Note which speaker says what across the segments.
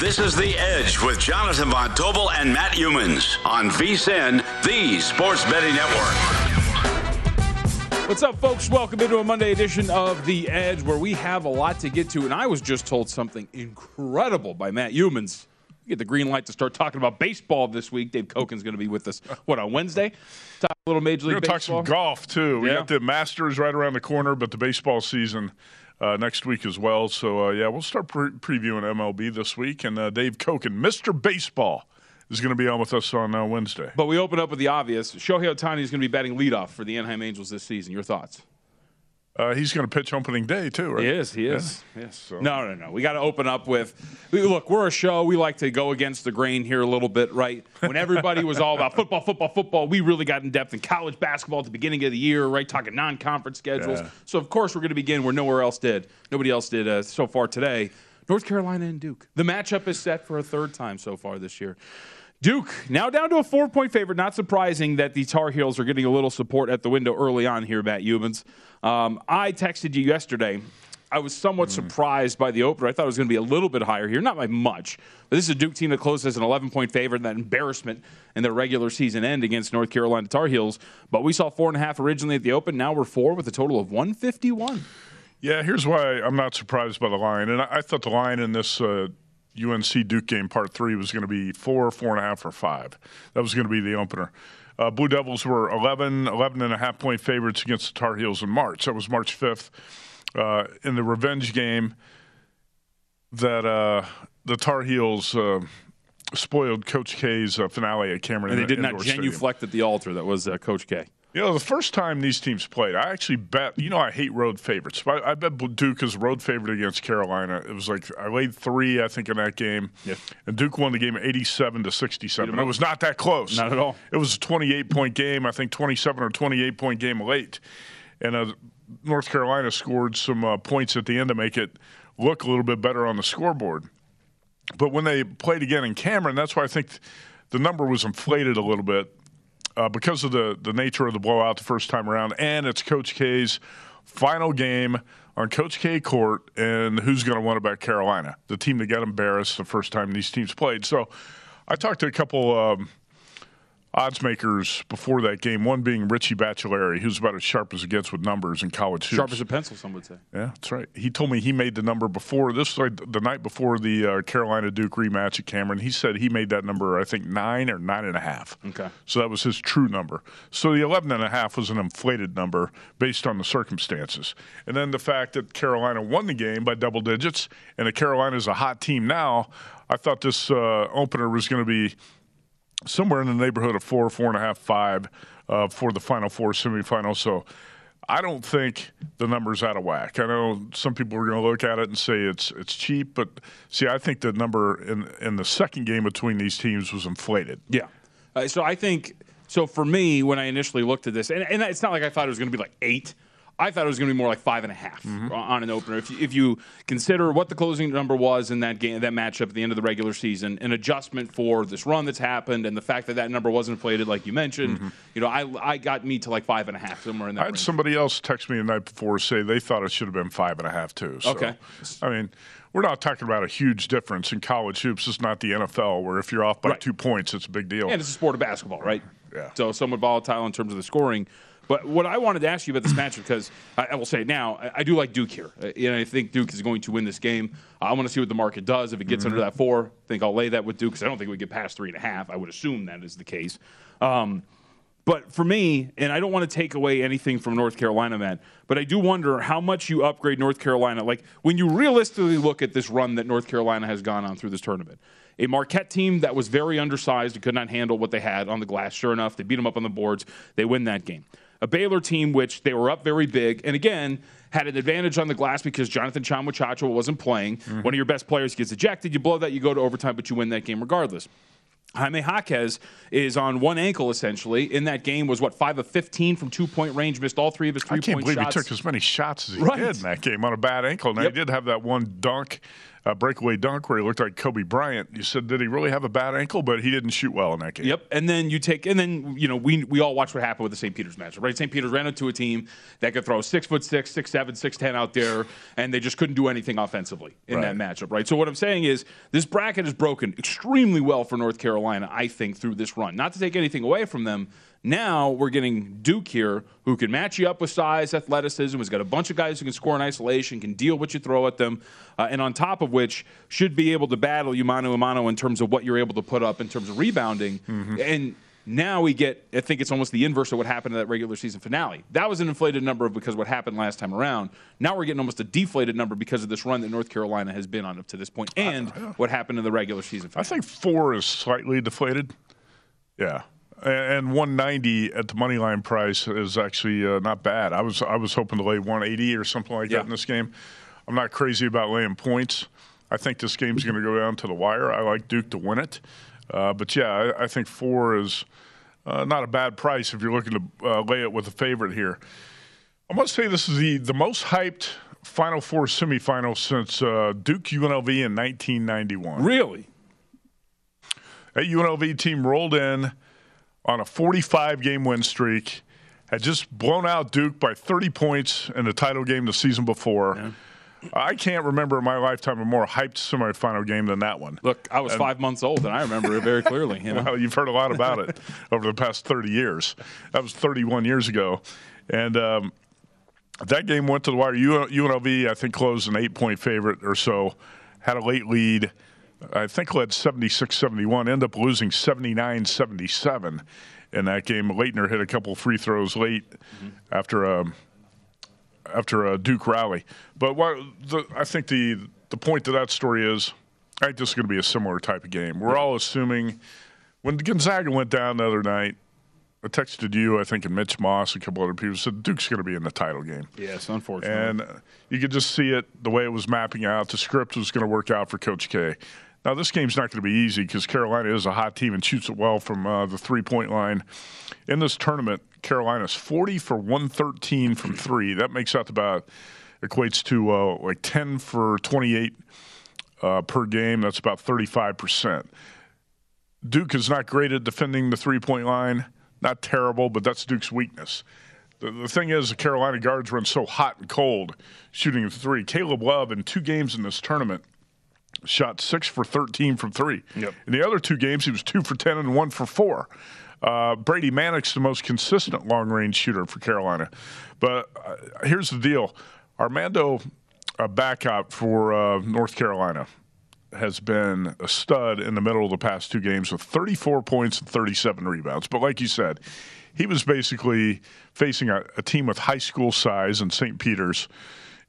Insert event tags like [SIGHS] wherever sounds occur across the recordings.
Speaker 1: This is The Edge with Jonathan Von Tobel and Matt Youmans on VSIN, the Sports Betting Network.
Speaker 2: What's up, folks? Welcome into a Monday edition of The Edge where we have a lot to get to. And I was just told something incredible by Matt Youmans. We get the green light to start talking about baseball this week. Dave Cokin's going to be with us, what, on Wednesday? Talk a little Major League
Speaker 3: We're going to talk some golf, too. We
Speaker 2: Yeah.
Speaker 3: got the Masters right around the corner, but the baseball season uh, next week as well. So, uh, yeah, we'll start pre- previewing MLB this week. And uh, Dave Cokin, Mr. Baseball, is going to be on with us on uh, Wednesday.
Speaker 2: But we open up with the obvious. Shohei Ohtani is going to be batting leadoff for the Anaheim Angels this season. Your thoughts?
Speaker 3: Uh, he's going to pitch opening day, too, right?
Speaker 2: He is. He is. Yes.
Speaker 3: So-
Speaker 2: No, no, no. We got to open up with. Look, we're a show. We like to go against the grain here a little bit, right? When everybody was all about football, football, football, we really got in depth in college basketball at the beginning of the year, right? Talking non-conference schedules.
Speaker 3: Yeah.
Speaker 2: So of course we're going to begin where nowhere else did. Nobody else did uh, so far today. North Carolina and Duke. The matchup is set for a third time so far this year. Duke now down to a four point favorite. Not surprising that the Tar Heels are getting a little support at the window early on here, Matt Youmans. Um, I texted you yesterday. I was somewhat surprised by the opener. I thought it was going to be a little bit higher here, not by much. But this is a Duke team that closed as an 11 point favorite and that embarrassment in their regular season end against North Carolina Tar Heels. But we saw four and a half originally at the open. Now we're four with a total of 151.
Speaker 3: Yeah, here's why I'm not surprised by the line. And I, I thought the line in this uh, UNC Duke game, part three, was going to be four, four and a half, or five. That was going to be the opener. Uh, Blue Devils were 11, 11 and a half point favorites against the Tar Heels in March. That was March 5th. Uh, in the revenge game, that uh, the Tar Heels uh, spoiled Coach K's uh, finale at Cameron.
Speaker 2: And they did not
Speaker 3: Indoor Stadium.
Speaker 2: genuflect at the altar. That was uh, Coach K.
Speaker 3: You know, the first time these teams played, I actually bet. You know, I hate road favorites. But I, I bet Duke is road favorite against Carolina. It was like I laid three, I think, in that game,
Speaker 2: Yeah.
Speaker 3: and Duke won the game eighty-seven to sixty-seven. It was not that close.
Speaker 2: Not at all.
Speaker 3: It was a twenty-eight point game. I think twenty-seven or twenty-eight point game late, and uh, North Carolina scored some uh, points at the end to make it look a little bit better on the scoreboard. But when they played again in Cameron, that's why I think the number was inflated a little bit uh, because of the, the nature of the blowout the first time around, and it's Coach K's final game on Coach K court, and who's going to win about Carolina, the team that got embarrassed the first time these teams played. So I talked to a couple um, odds makers before that game. One being Richie Baccellieri, who's about as sharp as it gets with numbers in college hoops.
Speaker 2: Sharp as a pencil, some would say.
Speaker 3: Yeah, that's right. He told me he made the number before this, like the night before the uh, Carolina Duke rematch at Cameron. He said he made that number, I think nine or nine and a half.
Speaker 2: Okay.
Speaker 3: So that was his true number. So the eleven and a half was an inflated number based on the circumstances, and then the fact that Carolina won the game by double digits, and that Carolina is a hot team now. I thought this uh, opener was going to be somewhere in the neighborhood of four, four and a half, five uh, for the Final Four semifinal. So I don't think the number's out of whack. I know some people are going to look at it and say it's it's cheap, but see, I think the number in in the second game between these teams was inflated.
Speaker 2: Yeah. Uh, so I think so for me when I initially looked at this, and, and it's not like I thought it was going to be like eight. I thought it was going to be more like five and a half
Speaker 3: Mm-hmm.
Speaker 2: on an opener. If you, if you consider what the closing number was in that game, that matchup at the end of the regular season, an adjustment for this run that's happened, and the fact that that number wasn't inflated, like you mentioned, you know, I I got me to like five and a half somewhere in that
Speaker 3: Mm-hmm. I had
Speaker 2: range.
Speaker 3: somebody else text me the night before say they thought it should have been five and a half too. So,
Speaker 2: Okay.
Speaker 3: I mean, we're not talking about a huge difference in college hoops. It's not the NFL where if you're off by
Speaker 2: Right.
Speaker 3: two points, it's a big deal.
Speaker 2: And it's a sport of basketball, right?
Speaker 3: Yeah.
Speaker 2: So somewhat volatile in terms of the scoring. But what I wanted to ask you about this matchup, because I, I will say now, I, I do like Duke here. Uh, and I think Duke is going to win this game. I want to see what the market does. If it gets under that four, I think I'll lay that with Duke because I don't think we get past three and a half. I would assume that is the case. Um, but for me, and I don't want to take away anything from North Carolina, man, but I do wonder how much you upgrade North Carolina. Like when you realistically look at this run that North Carolina has gone on through this tournament, a Marquette team that was very undersized and could not handle what they had on the glass. Sure enough, they beat them up on the boards. They win that game. A Baylor team which they were up very big, and again had an advantage on the glass because Jonathan Tchamwa Tchatchoua wasn't playing. Mm-hmm. One of your best players gets ejected. You blow that, you go to overtime, but you win that game regardless. Jaime Jaquez is on one ankle essentially. In that game, was what five of fifteen from two point range, missed all three of his three.
Speaker 3: I
Speaker 2: can't
Speaker 3: believe
Speaker 2: shots.
Speaker 3: he took as many shots as he
Speaker 2: Right.
Speaker 3: did in that game on a bad ankle. Now
Speaker 2: Yep.
Speaker 3: he did have that one dunk, uh, breakaway dunk where he looked like Kobe Bryant. You said, did he really have a bad ankle? But he didn't shoot well in that game.
Speaker 2: Yep, and then you take, and then you know we we all watch what happened with the St. Peter's matchup, right? St. Peter's ran into a team that could throw six foot six, six seven, six ten out there, and they just couldn't do anything offensively in that matchup, right? So what I'm saying is this bracket is broken extremely well for North Carolina, I think, through this run. Not to take anything away from them. Now we're getting Duke here, who can match you up with size, athleticism, has got a bunch of guys who can score in isolation, can deal what you throw at them, uh, and on top of which should be able to battle you mano a mano in terms of what you're able to put up in terms of rebounding. And now we get, I think it's almost the inverse of what happened in that regular season finale. That was an inflated number because of what happened last time around. Now we're getting almost a deflated number because of this run that North Carolina has been on up to this point and what happened in the regular season finale.
Speaker 3: I think four is slightly deflated. Yeah. And and 190 at the money line price is actually uh, not bad. I was I was hoping to lay 180 or something like
Speaker 2: Yeah.
Speaker 3: that in this game. I'm not crazy about laying points. I think this game's going to go down to the wire. I like Duke to win it, uh, but yeah, I, I think four is uh, not a bad price if you're looking to uh, lay it with a favorite here. I must say this is the the most hyped Final Four semifinal since uh, Duke UNLV in 1991.
Speaker 2: Really?
Speaker 3: That UNLV team rolled in on a 45 game win streak, had just blown out Duke by 30 points in the title game the season before. I can't remember in my lifetime a more hyped semifinal game than that one.
Speaker 2: Look, I was five months old and I remember it very clearly. You know? [LAUGHS]
Speaker 3: Well, you've heard a lot about it [LAUGHS] over the past 30 years. That was 31 years ago. And um, that game went to the wire. UNLV, I think, closed an eight point favorite or so, had a late lead. I think led 76 71, end up losing 79 77 in that game. Laettner hit a couple free throws late mm-hmm. after a, after a Duke rally. But what the, I think the, the point to that story is I think this is going to be a similar type of game. We're all assuming when Gonzaga went down the other night, I texted you, I think, and Mitch Moss, a couple other people said Duke's going to be in the title game.
Speaker 2: Yes, unfortunately.
Speaker 3: And uh, you could just see it the way it was mapping out. The script was going to work out for Coach K. Now, this game's not going to be easy because Carolina is a hot team and shoots it well from uh, the three point line. In this tournament, Carolina's 40 for 113 from three. That makes out about, equates to uh, like 10 for 28 uh, per game. That's about 35%. Duke is not great at defending the three point line. Not terrible, but that's Duke's weakness. The, the thing is, the Carolina guards run so hot and cold shooting the three. Caleb Love, in two games in this tournament, shot six for 13 from three.
Speaker 2: Yep.
Speaker 3: In the other two games, he was two for 10 and one for four. Uh, Brady Manek's the most consistent long range shooter for Carolina. But uh, here's the deal Armando Bacot for uh, North Carolina has been a stud in the middle of the past two games with 34 points and 37 rebounds. But like you said, he was basically facing a, a team with high school size in St. Peter's.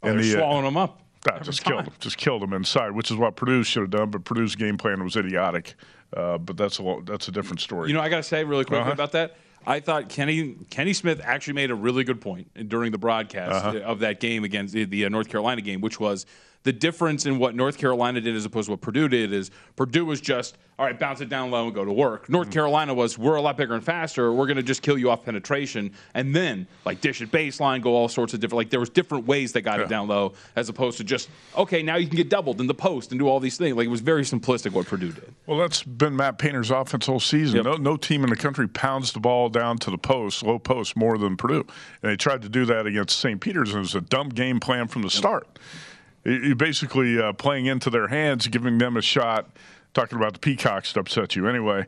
Speaker 2: Oh,
Speaker 3: and the, uh,
Speaker 2: swallowing them up.
Speaker 3: That just killed him. Just killed him inside, which is what Purdue should have done. But Purdue's game plan was idiotic. Uh, but that's a that's a different story.
Speaker 2: You know, I got to say really quickly
Speaker 3: Uh-huh.
Speaker 2: about that. I thought Kenny Kenny Smith actually made a really good point during the broadcast
Speaker 3: Uh-huh.
Speaker 2: of that game against the, the uh, North Carolina game, which was the difference in what North Carolina did as opposed to what Purdue did. Is Purdue was just all right, bounce it down low and go to work. North
Speaker 3: Mm-hmm.
Speaker 2: Carolina was we're a lot bigger and faster. We're going to just kill you off penetration and then like dish it baseline, go all sorts of different. Like there was different ways they got it down low as opposed to just okay, now you can get doubled in the post and do all these things. Like it was very simplistic what Purdue did.
Speaker 3: Well, that's been Matt Painter's offense all season.
Speaker 2: Yep.
Speaker 3: No, no team in the country pounds the ball down to the post, low post, more than Purdue. And they tried to do that against St. Peter's, and it was a dumb game plan from the start. You- You're basically uh, playing into their hands, giving them a shot. Talking about the Peacocks to upset you. Anyway,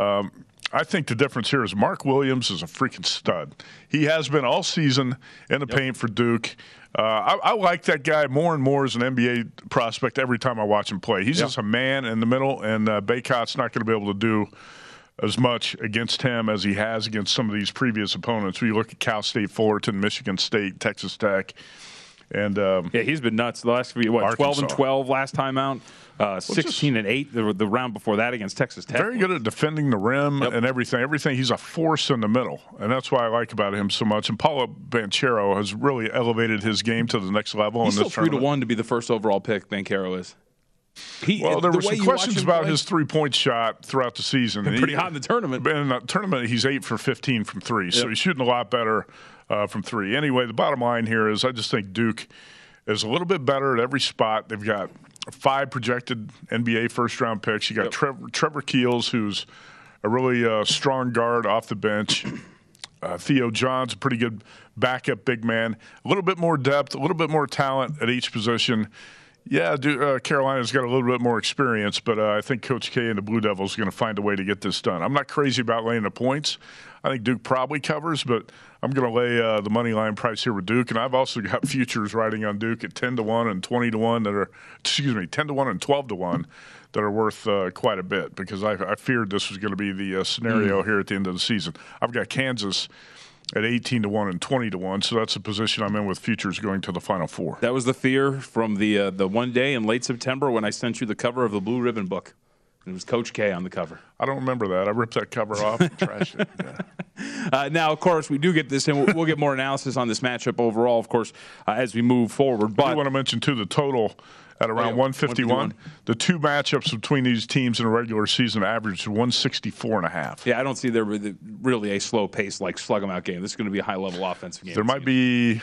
Speaker 3: um, I think the difference here is Mark Williams is a freaking stud. He has been all season in the paint for Duke. Uh, I, I like that guy more and more as an NBA prospect every time I watch him play. He's just a man in the middle, and uh, Bacot's not going to be able to do as much against him as he has against some of these previous opponents. When you look at Cal State, Fullerton, Michigan State, Texas Tech, and um,
Speaker 2: Yeah, he's been nuts the last few. What, twelve and twelve last time out. Uh, Sixteen and eight the, the round before that against Texas Tech.
Speaker 3: very good at defending the rim
Speaker 2: Yep.
Speaker 3: and everything. Everything. He's a force in the middle, and that's why I like about him so much. And Paolo Banchero has really elevated his game to the next level
Speaker 2: He's
Speaker 3: in
Speaker 2: still
Speaker 3: this
Speaker 2: three to
Speaker 3: tournament.
Speaker 2: one to be the first overall pick. Banchero is. He,
Speaker 3: Well, there
Speaker 2: the
Speaker 3: were some questions about
Speaker 2: play-
Speaker 3: his three-point shot throughout the season.
Speaker 2: Been pretty hot in the tournament.
Speaker 3: In the tournament, he's eight for 15 from three, so he's shooting a lot better uh, from three. Anyway, the bottom line here is I just think Duke is a little bit better at every spot. They've got five projected NBA first-round picks. You got
Speaker 2: Yep.
Speaker 3: Trevor, Trevor Keels, who's a really uh, strong guard off the bench. Uh, Theo John's a pretty good backup big man. A little bit more depth, a little bit more talent at each position. Yeah, uh, Carolina's got a little bit more experience, but uh, I think Coach K and the Blue Devils are going to find a way to get this done. I'm not crazy about laying the points. I think Duke probably covers, but I'm going to lay uh, the money line price here with Duke, and I've also got [LAUGHS] futures riding on Duke at 10 to one and 20 to one that are, excuse me, 10 to one and 12 to one that are worth uh, quite a bit because I, I feared this was going to be the uh, scenario here at the end of the season. I've got Kansas at 18 to 1 and 20 to 1 so that's the position i'm in with futures going to the final four
Speaker 2: That was the fear from the uh, the one day in late September when I sent you the cover of the Blue Ribbon book. It was Coach K on the cover.
Speaker 3: i don't remember that i ripped that cover off and trashed it yeah. [LAUGHS]
Speaker 2: Uh, now, of course, we do get this, and we'll, we'll get more analysis on this matchup overall, of course, uh, as we move forward.
Speaker 3: i
Speaker 2: But
Speaker 3: do want to mention too the total at around
Speaker 2: yeah,
Speaker 3: 151
Speaker 2: 151.
Speaker 3: the two matchups between these teams in a regular season averaged 164 and a half
Speaker 2: yeah, I don't see there really- really a slow pace like slug them out game. This is going to be a high level offensive game.
Speaker 3: there might be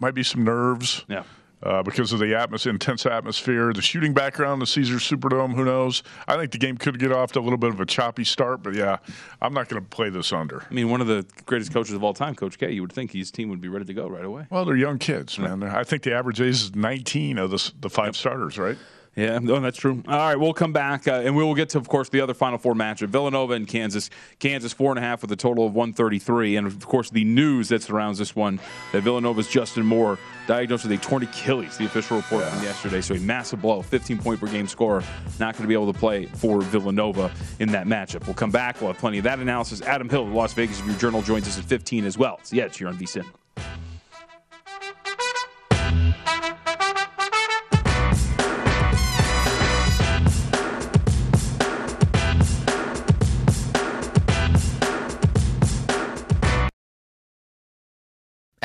Speaker 3: might be some nerves
Speaker 2: Yeah.
Speaker 3: Uh, because of the atmos- intense atmosphere, the shooting background, the Caesars Superdome. Who knows? I think the game could get off to a little bit of a choppy start, but yeah, I'm not going to play this under.
Speaker 2: I mean, one of the greatest coaches of all time, Coach K. You would think his team would be ready to go right away.
Speaker 3: Well, they're young kids, man. I think the average age is 19 of the, the five starters, right?
Speaker 2: Yeah, [LAUGHS] no, that's true. All right, we'll come back uh, and we will get to, of course, the other Final Four matchup: Villanova and Kansas. Kansas four and a half with a total of 133, and of course, the news that surrounds this one that Villanova's Justin Moore diagnosed with a torn Achilles. The official report from yesterday. So a massive blow, 15 point per game score. Not going to be able to play for Villanova in that matchup. We'll come back. We'll have plenty of that analysis. Adam Hill, of the Las Vegas Review Journal, joins us at 15 as well. It's the Edge here on VSIN.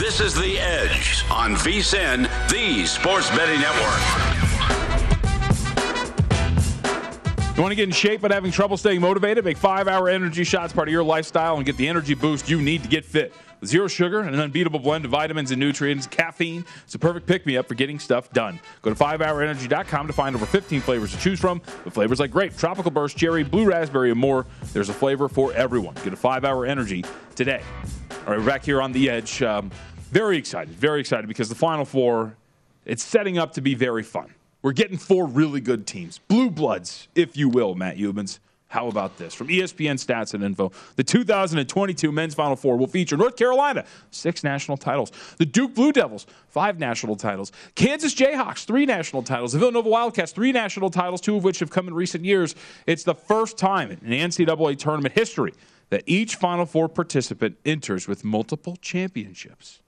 Speaker 1: This is The Edge on VSIN, the Sports Betting Network.
Speaker 2: You want to get in shape but having trouble staying motivated? Make five hour energy shots part of your lifestyle and get the energy boost you need to get fit. Zero sugar and an unbeatable blend of vitamins and nutrients, caffeine It's a perfect pick me up for getting stuff done. Go to 5hourenergy.com to find over 15 flavors to choose from with flavors like grape, tropical burst, cherry, blue raspberry, and more. There's a flavor for everyone. Get a 5 hour energy today. All right, we're back here on the edge. Um, very excited, very excited because the Final Four, it's setting up to be very fun. We're getting four really good teams, blue bloods, if you will, Matt Youmans. How about this? From ESPN Stats and Info, the 2022 Men's Final Four will feature North Carolina, six national titles, the Duke Blue Devils, five national titles, Kansas Jayhawks, three national titles, the Villanova Wildcats, three national titles, two of which have come in recent years. It's the first time in NCAA tournament history that each Final Four participant enters with multiple championships.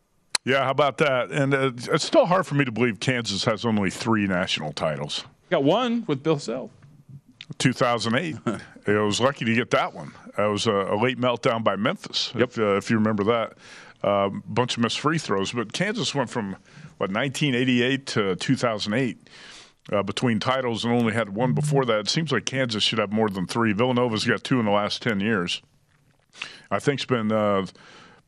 Speaker 3: Yeah, how about that? And uh, it's still hard for me to believe Kansas has only three national titles.
Speaker 2: Got one with Bill Self.
Speaker 3: 2008. [LAUGHS] I was lucky to get that one. It was a, a late meltdown by Memphis, if, uh, if you remember that. A um, bunch of missed free throws. But Kansas went from, what, 1988 to 2008 uh, between titles and only had one before that. It seems like Kansas should have more than three. Villanova's got two in the last 10 years. I think it's been uh,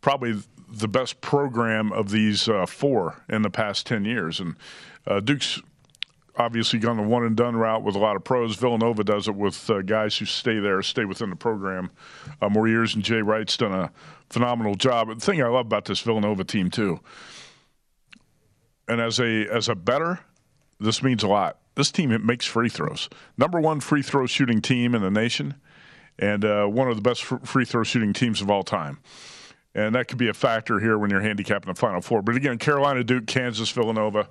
Speaker 3: probably the best program of these uh, four in the past 10 years. And uh, Duke's obviously gone the one and done route with a lot of pros. Villanova does it with uh, guys who stay there, stay within the program uh, more years. And Jay Wright's done a phenomenal job. The thing I love about this Villanova team too, and as a as a bettor, this means a lot. This team it makes free throws. Number one free throw shooting team in the nation, and uh, one of the best fr- free throw shooting teams of all time. And that could be a factor here when you're handicapping the Final Four. But again, Carolina, Duke, Kansas, Villanova.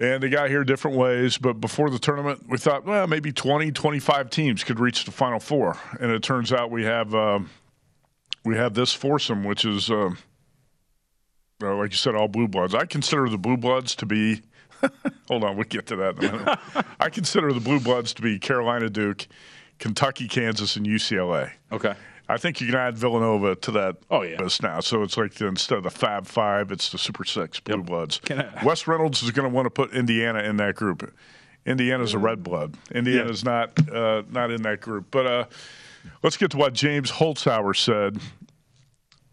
Speaker 3: And they got here different ways, but before the tournament, we thought, well, maybe 20, 25 teams could reach the Final Four. And it turns out we have um, we have this foursome, which is, uh, uh, like you said, all blue bloods. I consider the blue bloods to be. [LAUGHS] hold on, we'll get to that in a minute. [LAUGHS] I consider the blue bloods to be Carolina, Duke, Kentucky, Kansas, and UCLA.
Speaker 2: Okay.
Speaker 3: I think you can add Villanova to that
Speaker 2: Oh, yeah.
Speaker 3: list now. So it's like the, instead of the Fab Five, it's the Super Six Blue Bloods.
Speaker 2: Can I-
Speaker 3: Wes Reynolds is going to want to put Indiana in that group. Indiana's a red blood. Indiana's not uh, not in that group. But uh, let's get to what James Holzhauer said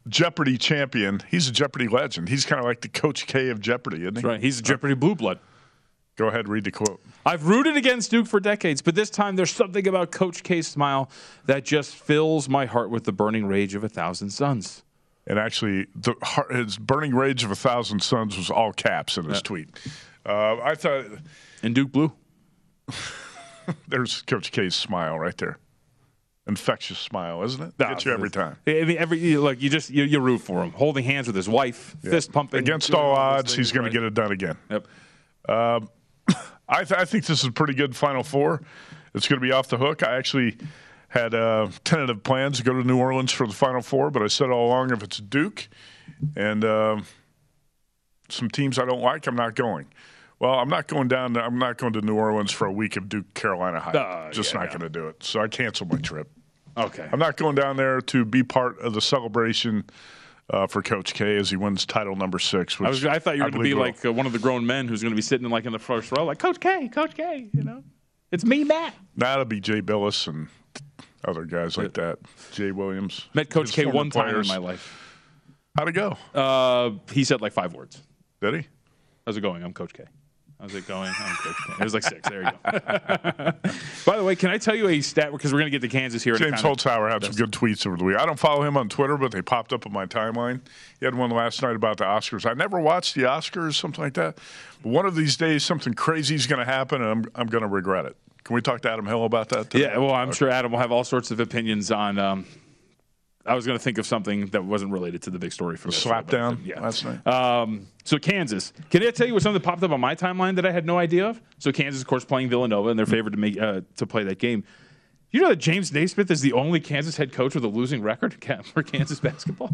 Speaker 3: Jeopardy champion. He's a Jeopardy legend. He's kind of like the Coach K of Jeopardy, isn't he?
Speaker 2: That's right. He's a Jeopardy blue blood.
Speaker 3: Go ahead, read the quote.
Speaker 2: I've rooted against Duke for decades, but this time there's something about Coach K's smile that just fills my heart with the burning rage of a thousand suns.
Speaker 3: And actually, the heart- his burning rage of a thousand suns was all caps in his
Speaker 2: Yeah.
Speaker 3: tweet. Uh, I thought,
Speaker 2: And Duke blue. [LAUGHS]
Speaker 3: there's Coach K's smile right there. Infectious smile, isn't it? Gets you every time.
Speaker 2: I mean, every look, you just you, you root for him, holding hands with his wife,
Speaker 3: Yeah.
Speaker 2: fist pumping.
Speaker 3: Against all odds, he's going
Speaker 2: right.
Speaker 3: to get it done again.
Speaker 2: Yep.
Speaker 3: Um, I, th- I think this is a pretty good Final Four. It's going to be off the hook. I actually had uh, tentative plans to go to New Orleans for the Final Four, but I said all along if it's Duke and uh, some teams I don't like, I'm not going. Well, I'm not going down. To, I'm not going to New Orleans for a week of Duke Carolina High.
Speaker 2: Uh,
Speaker 3: Just
Speaker 2: yeah,
Speaker 3: not
Speaker 2: no.
Speaker 3: going to do it. So I canceled my trip.
Speaker 2: Okay.
Speaker 3: I'm not going down there to be part of the celebration uh, for Coach K as he wins title number six. Which
Speaker 2: I was. I thought you were going to be
Speaker 3: will.
Speaker 2: like uh, one of the grown men who's going to be sitting like in the first row, like Coach K, Coach K. You know, it's me, Matt.
Speaker 3: That'll be Jay Bilas and other guys like that. Jay Williams.
Speaker 2: Met Coach K one time
Speaker 3: players.
Speaker 2: in my life.
Speaker 3: How'd it go?
Speaker 2: Uh, he said like five words.
Speaker 3: Did he?
Speaker 2: How's it going? I'm Coach K. How's it going? [LAUGHS] It was like six. There you go. [LAUGHS] By the way, can I tell you a stat because we're going to get to Kansas here.
Speaker 3: James Holzhauer had some good tweets over the week. I don't follow him on Twitter, but they popped up on my timeline. He had one last night about the Oscars. I never watched the Oscars, something like that. But one of these days, something crazy is going to happen, and I'm, I'm going to regret it. Can we talk to Adam Hill about that? today?
Speaker 2: Yeah, well, I'm sure Adam will have all sorts of opinions on. Um, I was going to think of something that wasn't related to the big story from
Speaker 3: The
Speaker 2: yesterday,
Speaker 3: slap
Speaker 2: but,
Speaker 3: down
Speaker 2: uh, yeah.
Speaker 3: last night.
Speaker 2: Um, so Kansas. Can I tell you what something that popped up on my timeline that I had no idea of? So Kansas, of course, playing Villanova, and they're favored to make uh, to play that game. You know that James Naismith is the only Kansas head coach with a losing record [LAUGHS] for Kansas basketball.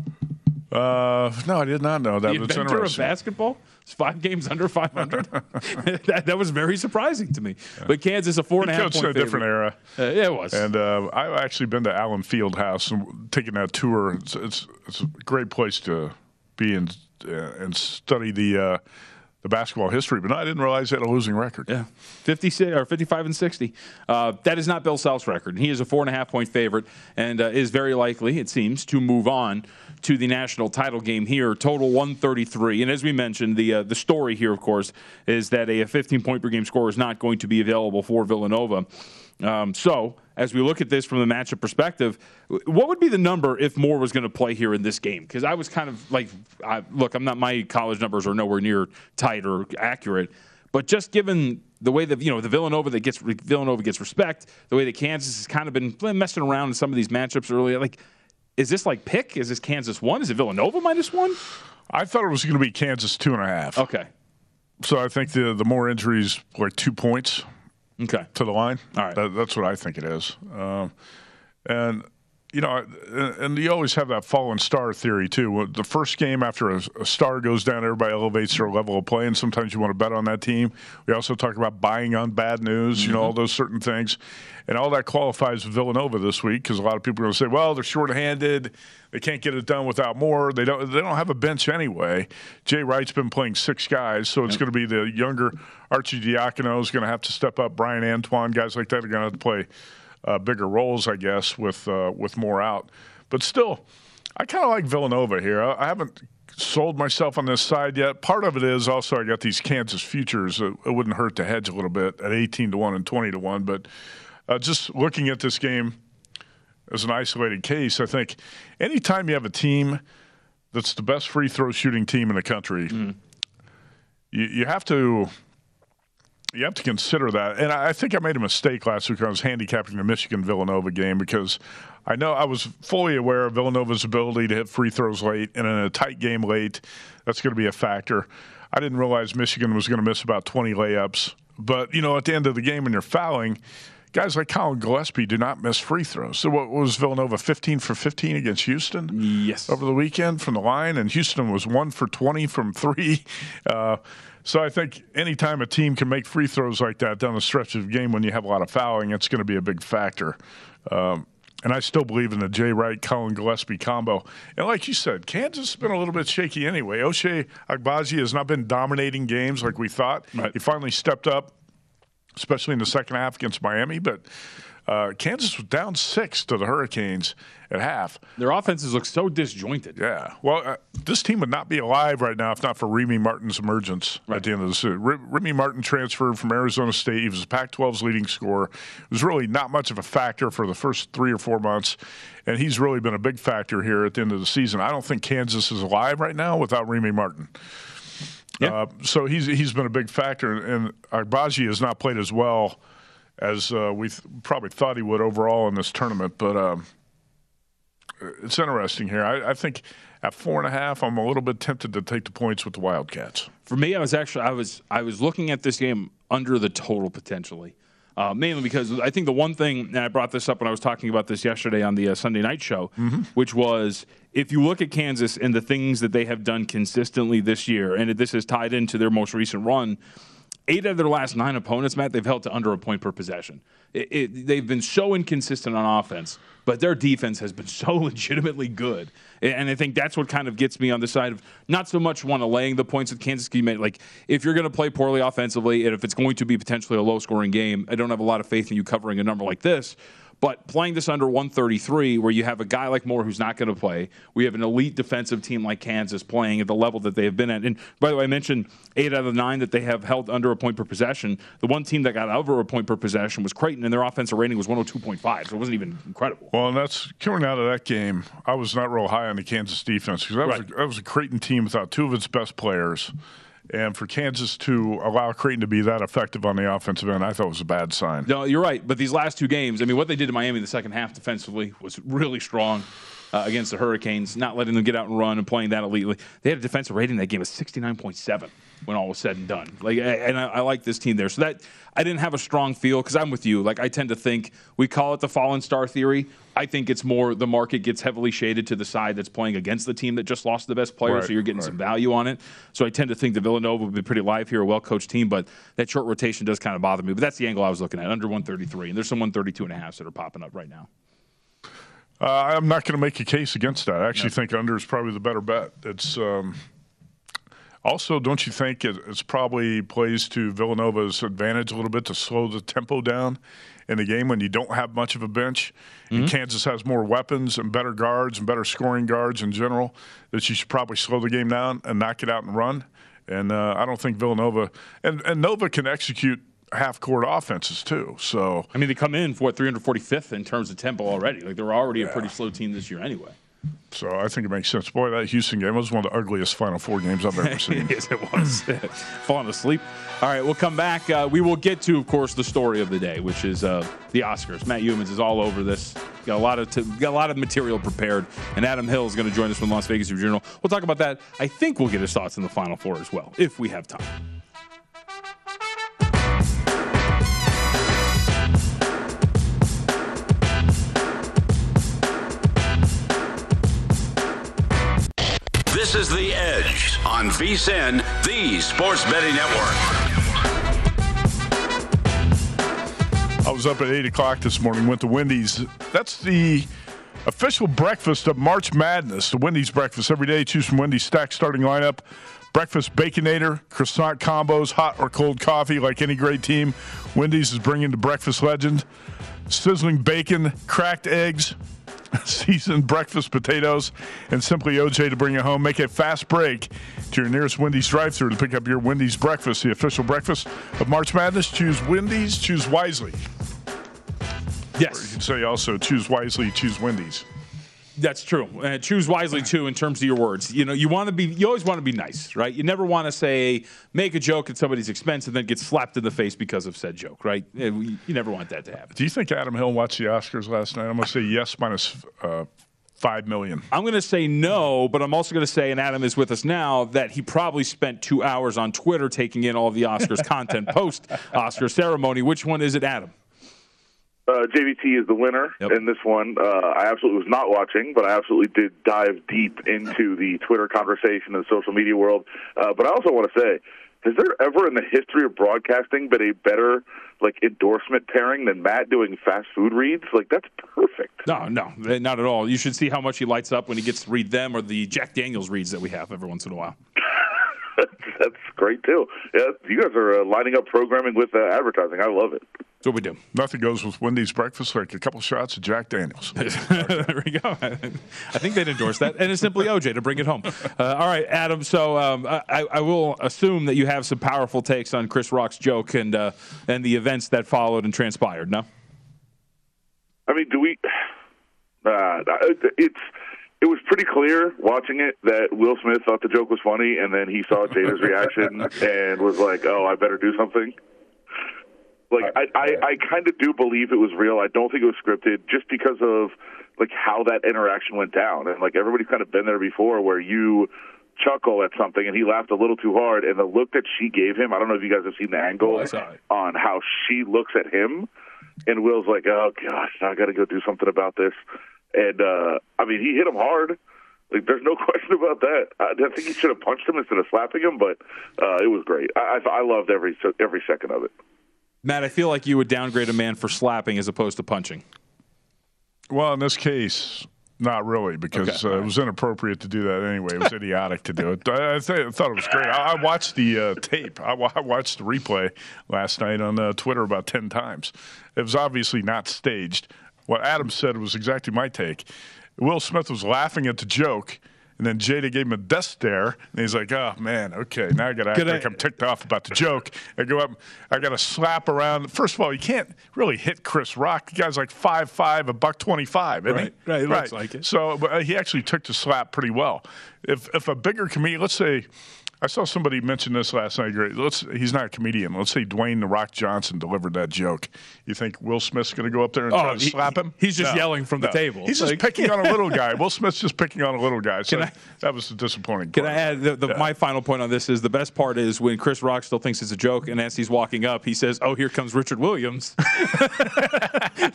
Speaker 3: Uh, no, I did not know that.
Speaker 2: the inventor of basketball. It's five games under 500. [LAUGHS] [LAUGHS] that, that was very surprising to me. But Kansas, a four and a half
Speaker 3: coached a different
Speaker 2: favorite.
Speaker 3: era.
Speaker 2: Uh, yeah, it was.
Speaker 3: And uh, I've actually been to Allen Fieldhouse and taken that tour. It's, it's, it's a great place to be and uh, and study the uh, the basketball history. But I didn't realize they had a losing record.
Speaker 2: Yeah, fifty-six or fifty-five and sixty. Uh, that is not Bill Self's record. He is a four and a half point favorite and uh, is very likely, it seems, to move on to the national title game here. Total one thirty-three. And as we mentioned, the uh, the story here, of course, is that a fifteen point per game score is not going to be available for Villanova. Um, so, as we look at this from the matchup perspective, what would be the number if Moore was going to play here in this game? Because I was kind of like, I, look, I'm not my college numbers are nowhere near tight or accurate, but just given the way that you know the Villanova that gets Villanova gets respect, the way that Kansas has kind of been messing around in some of these matchups earlier, like. Is this like pick? Is this Kansas one? Is it Villanova minus one?
Speaker 3: I thought it was going to be Kansas two and a half.
Speaker 2: Okay.
Speaker 3: So I think the the Moore injuries like two points.
Speaker 2: Okay.
Speaker 3: To the line.
Speaker 2: All right.
Speaker 3: That, that's what I think it is. Um, and you know, and you always have that fallen star theory too. The first game after a, a star goes down, everybody elevates their level of play, and sometimes you want to bet on that team. We also talk about buying on bad news, you know, all mm-hmm. those certain things, and all that qualifies Villanova this week because a lot of people are going to say, well, they're shorthanded, they can't get it done without Moore. They don't, they don't have a bench anyway. Jay Wright's been playing six guys, so it's going to be the younger Arcidiacono is going to have to step up. Bryan Antoine, guys like that are going to have to play uh, bigger roles, I guess, with uh, with Moore out. But still, I kind of like Villanova here. I, I haven't sold myself on this side yet. Part of it is also I got these Kansas futures. It, it wouldn't hurt to hedge a little bit at 18 to one and 20 to one. But uh, just looking at this game as an isolated case, I think anytime you have a team that's the best free throw shooting team in the country, you, you have to you have to consider that. And I think I made a mistake last week when I was handicapping the Michigan Villanova game because I know I was fully aware of Villanova's ability to hit free throws late, and in a tight game late, that's going to be a factor. I didn't realize Michigan was going to miss about 20 layups. But, you know, at the end of the game when you're fouling, guys like Collin Gillespie do not miss free throws. So what was Villanova 15 for 15 against Houston?
Speaker 2: Yes.
Speaker 3: Over the weekend from the line, and Houston was 1 for 20 from 3. Uh, so I think anytime a team can make free throws like that down the stretch of the game when you have a lot of fouling, it's going to be a big factor. Um, and I still believe in the Jay Wright, Collin Gillespie combo. And like you said, Kansas has been a little bit shaky anyway. Ochai Agbaji has not been dominating games like we thought. He finally stepped up, especially in the second half against Miami. But Uh, Kansas was down six to the Hurricanes at half.
Speaker 2: Their offenses look so disjointed.
Speaker 3: Yeah. Well, uh, this team would not be alive right now if not for Remy Martin's emergence right. at the end of the season. R- Remy Martin transferred from Arizona State. He was the Pac 12's leading scorer. It was really not much of a factor for the first three or four months, and he's really been a big factor here at the end of the season. I don't think Kansas is alive right now without Remy Martin. Yeah. Uh, so he's he's been a big factor, and Agbaji has not played as well as uh, we th- probably thought he would overall in this tournament. But um, it's interesting here. I, I, think at four and a half, I'm a little bit tempted to take the points with the Wildcats.
Speaker 2: For me, I was actually I was I was looking at this game under the total potentially. Uh, mainly because I think the one thing, and I brought this up when I was talking about this yesterday on the uh, Sunday night show, mm-hmm. which was if you look at Kansas and the things that they have done consistently this year, and this is tied into their most recent run, eight of their last nine opponents, Matt, they've held to under a point per possession. It, it, they've been so inconsistent on offense, but their defense has been [LAUGHS] so legitimately good. And I think that's what kind of gets me on the side of not so much want to laying the points with Kansas City. Like, if you're going to play poorly offensively and if it's going to be potentially a low scoring game, I don't have a lot of faith in you covering a number like this. But playing this under 133, where you have a guy like Moore who's not going to play, we have an elite defensive team like Kansas playing at the level that they have been at. And by the way, I mentioned eight out of the nine that they have held under a point per possession. The one team that got over a point per possession was Creighton, and their offensive rating was 102.5, so it wasn't even incredible.
Speaker 3: Well, and that's coming out of that game. I was not real high on the Kansas defense because that, right. that was a Creighton team without two of its best players. And for Kansas to allow Creighton to be that effective on the offensive end, I thought was a bad sign.
Speaker 2: No, you're right. But these last two games, I mean, what they did to Miami in the second half defensively was really strong. Uh, against the Hurricanes, not letting them get out and run and playing that elitely. They had a defensive rating that game of 69.7 when all was said and done. Like, and I, I like this team there. So that I didn't have a strong feel because I'm with you. Like, I tend to think we call it the fallen star theory. I think it's more the market gets heavily shaded to the side that's playing against the team that just lost the best player, right, so you're getting right. some value on it. So I tend to think the Villanova would be pretty live here, a well coached team, but that short rotation does kind of bother me. But that's the angle I was looking at, under 133. And there's some 132 and a half that are popping up right now.
Speaker 3: Uh, I'm not going to make a case against that. I actually think under is probably the better bet. It's. Um, also, don't you think it, it's probably plays to Villanova's advantage a little bit to slow the tempo down in the game when you don't have much of a bench? Mm-hmm. And Kansas has more weapons and better guards and better scoring guards in general. That you should probably slow the game down and knock it out and run. And uh, I don't think Villanova and, and Nova can execute half court offenses too. So
Speaker 2: I mean, they come in for what 345th in terms of tempo already. Like they're already yeah. a pretty slow team this year anyway.
Speaker 3: So I think it makes sense. Boy, that Houston game was one of the ugliest Final Four games I've ever seen. [LAUGHS]
Speaker 2: yes, it was. [LAUGHS] Falling asleep. All right, we'll come back. Uh, we will get to, of course, the story of the day, which is uh, the Oscars. Matt Youmans is all over this. Got a lot of t- got a lot of material prepared, and Adam Hill is going to join us from Las Vegas Journal. We'll talk about that. I think we'll get his thoughts in the Final Four as well, if we have time.
Speaker 1: This is The Edge on VSIN, the Sports Betting Network.
Speaker 3: I was up at 8 o'clock this morning, went to Wendy's. That's the official breakfast of March Madness, the Wendy's breakfast. Every day, choose from Wendy's stack starting lineup. Breakfast Baconator, croissant combos, hot or cold coffee, like any great team. Wendy's is bringing the breakfast legend. Sizzling bacon, cracked eggs, [LAUGHS] seasoned breakfast potatoes, and simply OJ to bring you home. Make a fast break to your nearest Wendy's drive-through to pick up your Wendy's breakfast, the official breakfast of March Madness. Choose Wendy's, choose wisely.
Speaker 2: Yes.
Speaker 3: Or you can say also choose wisely, choose Wendy's.
Speaker 2: That's true. Uh, choose wisely too in terms of your words. You know, you want to be. You always want to be nice, right? You never want to say make a joke at somebody's expense and then get slapped in the face because of said joke, right? You never want that to happen.
Speaker 3: Do you think Adam Hill watched the Oscars last night? I'm going to say yes, minus uh, five million.
Speaker 2: I'm going to say no, but I'm also going to say, and Adam is with us now, that he probably spent two hours on Twitter taking in all of the Oscars [LAUGHS] content post Oscar ceremony. Which one is it, Adam?
Speaker 4: Uh, JVT is the winner yep. in this one. Uh, I absolutely was not watching, but I absolutely did dive deep into the Twitter conversation and the social media world. Uh, but I also want to say, has there ever in the history of broadcasting been a better like endorsement pairing than Matt doing fast food reads? Like that's perfect.
Speaker 2: No, no, not at all. You should see how much he lights up when he gets to read them or the Jack Daniels reads that we have every once in a while. [LAUGHS] [LAUGHS]
Speaker 4: That's great too. Yeah, you guys are uh, lining up programming with uh, advertising. I love it.
Speaker 2: So we do.
Speaker 3: Nothing goes with Wendy's breakfast like a couple shots of Jack Daniels. [LAUGHS]
Speaker 2: there we go. I think they'd endorse that, and it's simply OJ to bring it home. Uh, all right, Adam. So um, I, I, will assume that you have some powerful takes on Chris Rock's joke and uh, and the events that followed and transpired. No.
Speaker 4: I mean, do we? [SIGHS] Uh, it's it was pretty clear watching it that Will Smith thought the joke was funny, and then he saw Jada's reaction [LAUGHS] and was like, "Oh, I better do something." Like I, I, I kind of do believe it was real. I don't think it was scripted, just because of like how that interaction went down, and like everybody's kind of been there before, where you chuckle at something and he laughed a little too hard, and the look that she gave him. I don't know if you guys have seen the angle
Speaker 2: oh,
Speaker 4: on how she looks at him, and Will's like, "Oh gosh, I got to go do something about this." And uh, I mean, he hit him hard. Like, there's no [LAUGHS] question about that. I, I think he should have punched him instead of slapping him, but uh, it was great. I, I, I loved every every second of it.
Speaker 2: Matt, I feel like you would downgrade a man for slapping as opposed to punching.
Speaker 3: Well, in this case, not really, because okay, uh, right. it was inappropriate to do that anyway. It was [LAUGHS] idiotic to do it. I, I, th- I, thought it was great. I, I watched the uh, tape. I watched the replay last night on uh, Twitter about 10 times. It was obviously not staged what Adam said was exactly my take. Will Smith was laughing at the joke. And then Jada gave him a death stare, and he's like, "Oh man, okay, now I got to act like I'm ticked off about the joke." I go up, I got to slap around. First of all, you can't really hit Chris Rock. The guy's like five five, a buck twenty five,
Speaker 2: right?
Speaker 3: He?
Speaker 2: Right, right. Looks like it.
Speaker 3: So, but uh, he actually took the slap pretty well. If if a bigger comedian, let's say I saw somebody mention this last night. Let's he's not a comedian. Let's say Dwayne the Rock Johnson delivered that joke. You think Will Smith's going to go up there and oh, try to
Speaker 2: he,
Speaker 3: slap him?
Speaker 2: He's just no, yelling from the table.
Speaker 3: He's like, just picking on a little guy. [LAUGHS] Will Smith's just picking on a little guy. So I, that was the disappointing.
Speaker 2: Can I add the, the, yeah. my final point on this is the best part is when Chris Rock still thinks it's a joke, and as he's walking up, he says, "Oh, here comes Richard Williams," [LAUGHS]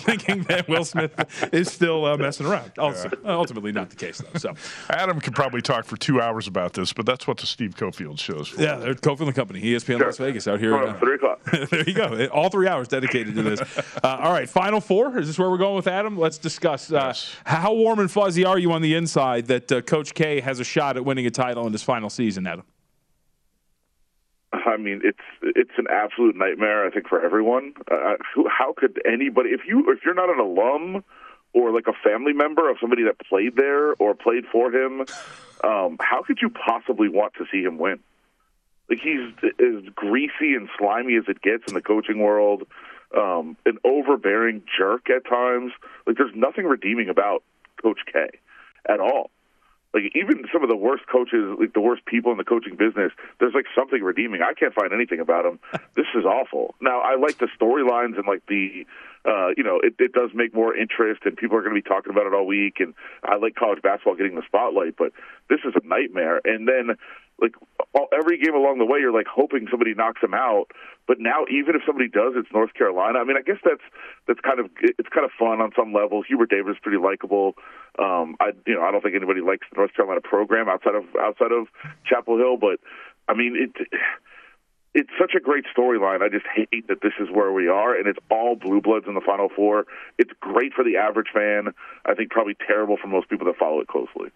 Speaker 2: thinking that Will Smith is still uh, messing around. Also, yeah. ultimately, not the case though. So
Speaker 3: Adam could probably talk for two hours about this, but that's what the Steve Cofield shows for.
Speaker 2: Yeah. They're Cofield and Company, ESPN sure. Las Vegas out here.
Speaker 4: Three o'clock. [LAUGHS]
Speaker 2: there you go. All three hours dedicated to this. [LAUGHS] Uh, all right, final four. Is this where we're going with Adam? Let's discuss. Uh, yes. How warm and fuzzy are you on the inside that uh, Coach K has a shot at winning a title in his final season, Adam?
Speaker 4: I mean, it's it's an absolute nightmare. I think for everyone. Uh, how could anybody, if you if you're not an alum or like a family member of somebody that played there or played for him, um, how could you possibly want to see him win? Like he's as greasy and slimy as it gets in the coaching world. Um, an overbearing jerk at times. Like there's nothing redeeming about Coach K at all. Like even some of the worst coaches, like the worst people in the coaching business, there's like something redeeming. I can't find anything about him. [LAUGHS] this is awful. Now I like the storylines and like the, uh, you know, it, it does make more interest and people are going to be talking about it all week. And I like college basketball getting the spotlight, but this is a nightmare. And then like all, every game along the way, you're like hoping somebody knocks him out. But now, even if somebody does, it's North Carolina. I mean, I guess that's that's kind of it's kind of fun on some level. Hubert Davis is pretty likable. Um, I you know I don't think anybody likes the North Carolina program outside of outside of Chapel Hill, but I mean it. It's such a great storyline. I just hate that this is where we are, and it's all blue bloods in the Final Four. It's great for the average fan. I think probably terrible for most people that follow it closely.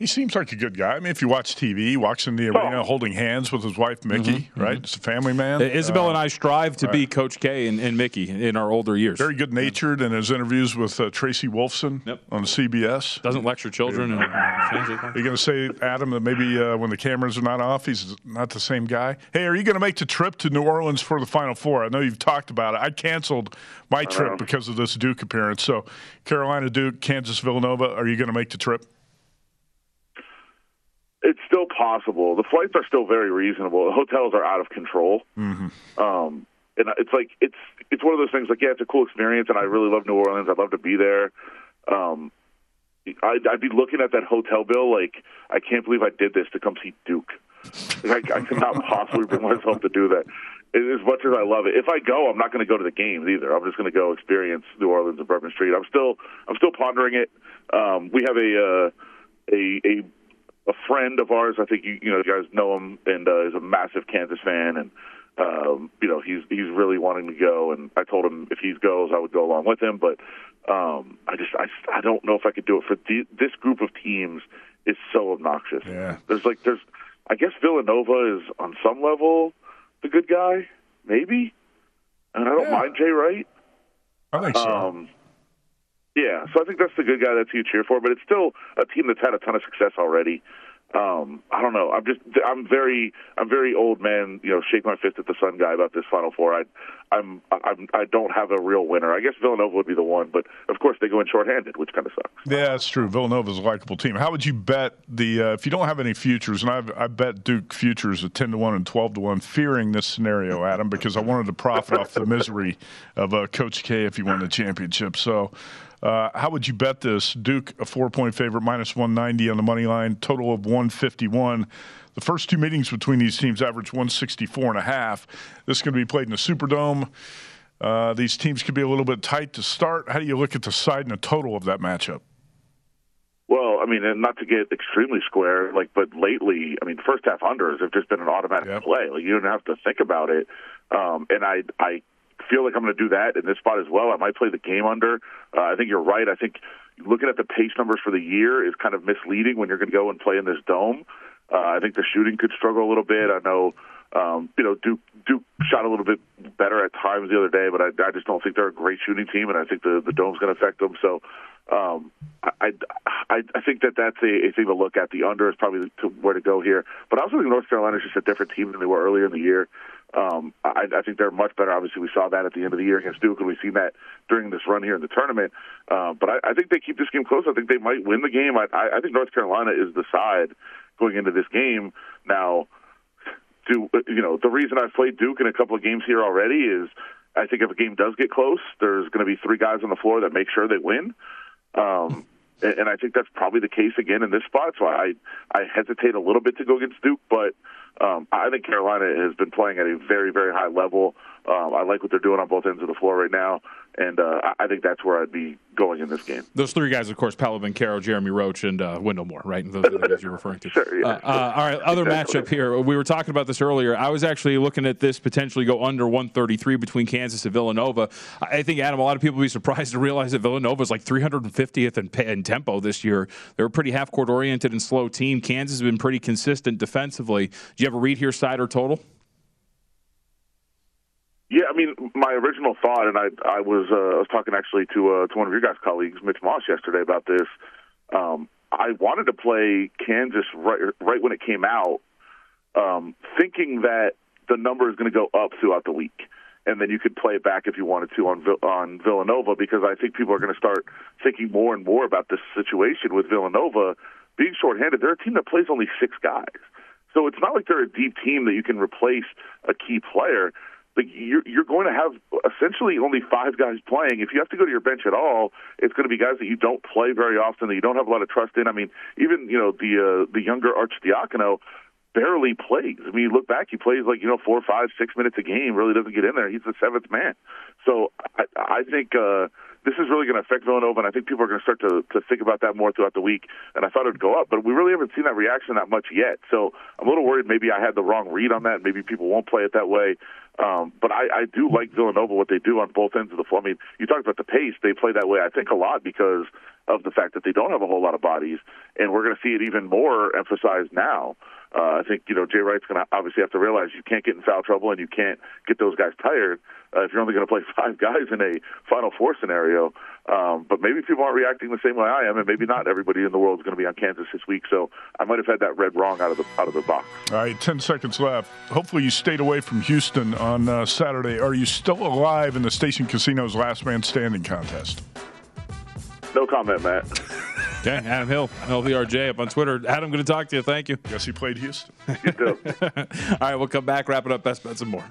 Speaker 3: He seems like a good guy. I mean, if you watch TV, he walks in the arena oh. holding hands with his wife Mickey, mm-hmm, right? Mm-hmm. It's a family man.
Speaker 2: Isabel uh, and I strive to right. be Coach K and, and, Mickey in our older years.
Speaker 3: Very good natured in his interviews with uh, Tracy Wolfson
Speaker 2: yep.
Speaker 3: on CBS.
Speaker 2: Doesn't lecture children.
Speaker 3: Yeah. And, are you going to say, Adam, that maybe uh, when the cameras are not off, he's not the same guy? Hey, are you going to make the trip to New Orleans for the Final Four? I know you've talked about it. I canceled my trip because of this Duke appearance. So, Carolina, Duke, Kansas, Villanova, are you going to make the trip?
Speaker 4: It's still possible. The flights are still very reasonable. The hotels are out of control.
Speaker 3: Mm-hmm.
Speaker 4: Um, and it's like it's it's one of those things. Like, yeah, it's a cool experience, and I really love New Orleans. I'd love to be there. Um, I'd, I'd be looking at that hotel bill like I can't believe I did this to come see Duke. Like, I, I could not [LAUGHS] possibly bring myself to do that. As much as I love it, if I go, I'm not going to go to the games either. I'm just going to go experience New Orleans and Bourbon Street. I'm still I'm still pondering it. Um, we have a uh, a a a friend of ours. I think you you know you guys know him, and uh, is a massive Kansas fan, and um, you know he's he's really wanting to go. And I told him if he goes, I would go along with him. But um, I just I I don't know if I could do it for the, this group of teams. Is so obnoxious.
Speaker 3: Yeah.
Speaker 4: There's like there's I guess Villanova is on some level the good guy, maybe. And I don't
Speaker 3: Yeah.
Speaker 4: mind Jay Wright.
Speaker 3: I think so.
Speaker 4: Um, yeah, so I think that's the good guy that's you cheer for, but it's still a team that's had a ton of success already. Um, I don't know. I'm just I'm very I'm very old man, you know, shake my fist at the sun guy about this Final Four. I I'm I'm I don't have a real winner. I guess Villanova would be the one, but of course they go in shorthanded, which kind of sucks.
Speaker 3: Yeah, that's true. Villanova's a likable team. How would you bet the uh, if you don't have any futures? And I've I bet Duke futures at ten to one and twelve to one, fearing this scenario, Adam, because I wanted to profit off the misery of uh, Coach K if he won the championship. So. Uh, how would you bet this? Duke, a four point favorite, minus 190 on the money line, total of 151. The first two meetings between these teams average 164 and a half. This is going to be played in the Superdome. Uh, these teams could be a little bit tight to start. How do you look at the side and the total of that matchup?
Speaker 4: Well, I mean, and not to get extremely square, like, but lately, I mean, first half unders have just been an automatic play. Like, you don't have to think about it. Um, and I, I feel like I'm going to do that in this spot as well. I might play the game under. Uh, I think you're right. I think looking at the pace numbers for the year is kind of misleading when you're going to go and play in this dome. Uh, I think the shooting could struggle a little bit. I know, um, you know, Duke Duke shot a little bit better at times the other day, but I, I just don't think they're a great shooting team, and I think the the dome's going to affect them. So. Um, I, I I think that that's a, a thing to look at. The under is probably to where to go here, but I also think North Carolina is just a different team than they were earlier in the year. Um, I, I think they're much better. Obviously, we saw that at the end of the year against Duke, and we've seen that during this run here in the tournament. Uh, but I, I think they keep this game close. I think they might win the game. I, I, think North Carolina is the side going into this game. Now, do you know the reason I've played Duke in a couple of games here already is I think if a game does get close, there's going to be three guys on the floor that make sure they win. Um, and, I think that's probably the case again in this spot. So I I hesitate a little bit to go against Duke, but um, I think Carolina has been playing at a very very high level. Um, I like what they're doing on both ends of the floor right now, and uh, I- think that's where I'd be going in this game.
Speaker 2: Those three guys, of course, Paolo Banchero, Jeremy Roach, and uh, Wendell Moore, right? Those are the guys you're referring to. [LAUGHS]
Speaker 4: Sure, yeah.
Speaker 2: Uh, uh, all right, other
Speaker 4: Exactly.
Speaker 2: matchup here. We were talking about this earlier. I was actually looking at this potentially go under 133 between Kansas and Villanova. I think, Adam, a lot of people would be surprised [LAUGHS] to realize that Villanova is like 350th in, in tempo this year. They're a pretty half court oriented and slow team. Kansas has been pretty consistent defensively. Do you have a read here, side or total?
Speaker 4: Yeah, I mean, my original thought, and I I was uh, I was talking actually to uh, to one of your guys' colleagues, Mitch Moss, yesterday about this. Um, I wanted to play Kansas right right when it came out, um, thinking that the number is going to go up throughout the week, and then you could play it back if you wanted to on on Villanova because I think people are going to start thinking more and more about this situation with Villanova being shorthanded. They're a team that plays only six guys. So it's not like they're a deep team that you can replace a key player. Like you're you're going to have essentially only five guys playing. If you have to go to your bench at all, it's going to be guys that you don't play very often, that you don't have a lot of trust in. I mean, even you know the uh, the younger Arcidiacono barely plays. I mean, you look back, he plays like you know four, five, six minutes a game. Really doesn't get in there. He's the seventh man. So I, I think uh, this is really going to affect Villanova, and I think people are going to start to to think about that more throughout the week. And I thought it would go up, but we really haven't seen that reaction that much yet. So I'm a little worried. Maybe I had the wrong read on that. Maybe people won't play it that way. Um, but I, I do like Villanova what they do on both ends of the floor. I mean, you talked about the pace; they play that way. I think a lot because of the fact that they don't have a whole lot of bodies, and we're going to see it even more emphasized now. Uh, I think you know Jay Wright's going to obviously have to realize you can't get in foul trouble and you can't get those guys tired uh, if you're only going to play [LAUGHS] five guys in a Final Four scenario. Um, but maybe people aren't reacting the same way I am, and maybe not everybody in the world is going to be on Kansas this week. So I might have had that read wrong out of the out of the box.
Speaker 3: All right, 10 seconds left. Hopefully, you stayed away from Houston on uh, Saturday. Are you still alive in the Station Casino's Last Man Standing contest?
Speaker 4: No comment, Matt. [LAUGHS]
Speaker 2: Okay, Adam Hill, LVRJ up on Twitter. Adam, going to talk to you. Thank you.
Speaker 3: Guess he played Houston. [LAUGHS]
Speaker 2: All right, we'll come back, wrap it up, best bets and more.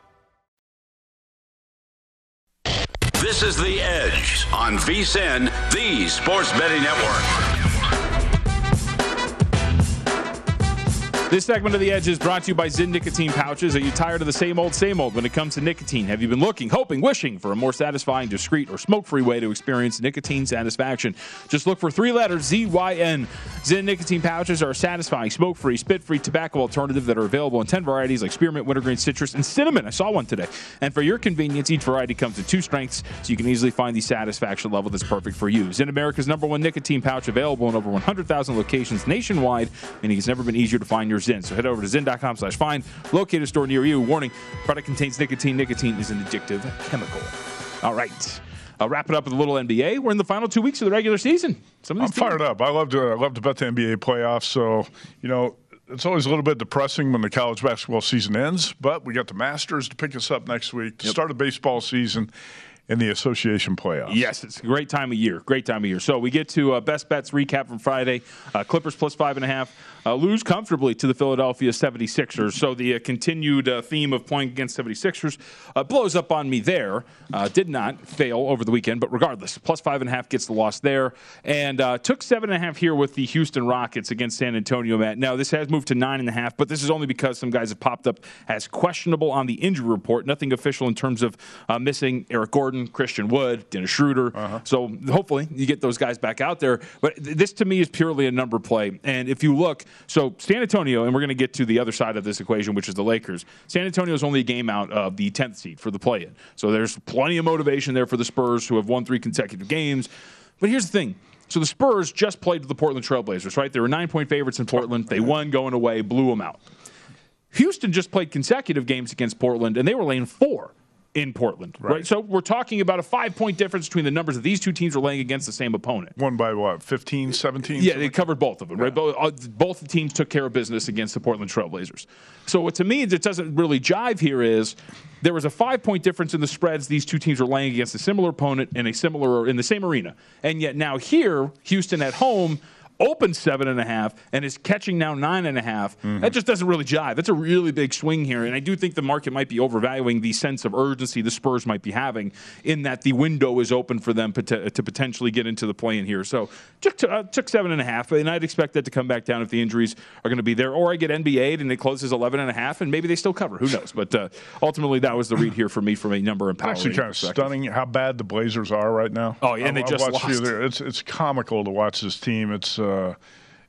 Speaker 1: This is The Edge on VSIN, the Sports Betting Network.
Speaker 2: This segment of The Edge is brought to you by Zyn Nicotine Pouches. Are you tired of the same old, same old when it comes to nicotine? Have you been looking, hoping, wishing for a more satisfying, discreet, or smoke free way to experience nicotine satisfaction? Just look for three letters ZYN. Zyn Nicotine Pouches are a satisfying, smoke free, spit free tobacco alternative that are available in 10 varieties like spearmint, wintergreen, citrus, and cinnamon. I saw one today. And for your convenience, each variety comes in two strengths, so you can easily find the satisfaction level that's perfect for you. Zyn America's number one nicotine pouch available in over 100,000 locations nationwide, meaning it's never been easier to find your Zyn. So head over to zyn.com slash find, locate a store near you. Warning, product contains nicotine. Nicotine is an addictive chemical. All right. I'll wrap it up with a little NBA. We're in the final two weeks of the regular season.
Speaker 3: Some of these I'm fired up. I love to I love to bet the NBA playoffs. So you know, it's always a little bit depressing when the college basketball season ends, but we got the Masters to pick us up next week to yep. start a baseball season in the association playoffs.
Speaker 2: Yes, it's a great time of year. Great time of year. So we get to uh, best bets recap from Friday. Uh, Clippers plus five and a half uh, lose comfortably to the Philadelphia 76ers. So the uh, continued uh, theme of playing against 76ers uh, blows up on me there. Did not fail over the weekend, but regardless, plus five and a half gets the loss there. And took seven and a half here with the Houston Rockets against San Antonio, Matt. Now, this has moved to nine and a half, but this is only because some guys have popped up as questionable on the injury report. Nothing official in terms of missing Eric Gordon, Christian Wood, Dennis Schroeder. Uh-huh. So hopefully you get those guys back out there. But th- this to me is purely a number play. And if you look, so San Antonio, and we're going to get to the other side of this equation, which is the Lakers. San Antonio is only a game out of the 10th seed for the play-in. So there's plenty of motivation there for the Spurs, who have won three consecutive games. But here's the thing. So the Spurs just played the Portland Trailblazers, right? They were nine point favorites in Portland. They won going away, blew them out. Houston just played consecutive games against Portland, and they were laying four in Portland, right. right. So we're talking about a five point difference between the numbers that these two teams are laying against the same opponent.
Speaker 3: One by what, 15, 17?
Speaker 2: Yeah, they covered both of them, yeah. right? Both, uh, both the teams took care of business against the Portland Trailblazers. So what to me that doesn't really jive here is there was a five point difference in the spreads these two teams were laying against a similar opponent in a similar or in the same arena. And yet now here, Houston at home opened seven and a half and is catching now nine and a half. Mm-hmm. That just doesn't really jive. That's a really big swing here, and I do think the market might be overvaluing the sense of urgency the Spurs might be having in that the window is open for them to, to potentially get into the play in here. So took uh, took seven and a half, and I'd expect that to come back down if the injuries are going to be there, or I get NBA'd and it closes eleven and a half, and maybe they still cover. Who knows? But uh, ultimately, that was the read here for me from a number and power.
Speaker 3: Actually, kind of stunning how bad the Blazers are right now.
Speaker 2: Oh yeah, and I, they just lost.
Speaker 3: It's it's comical to watch this team. It's uh,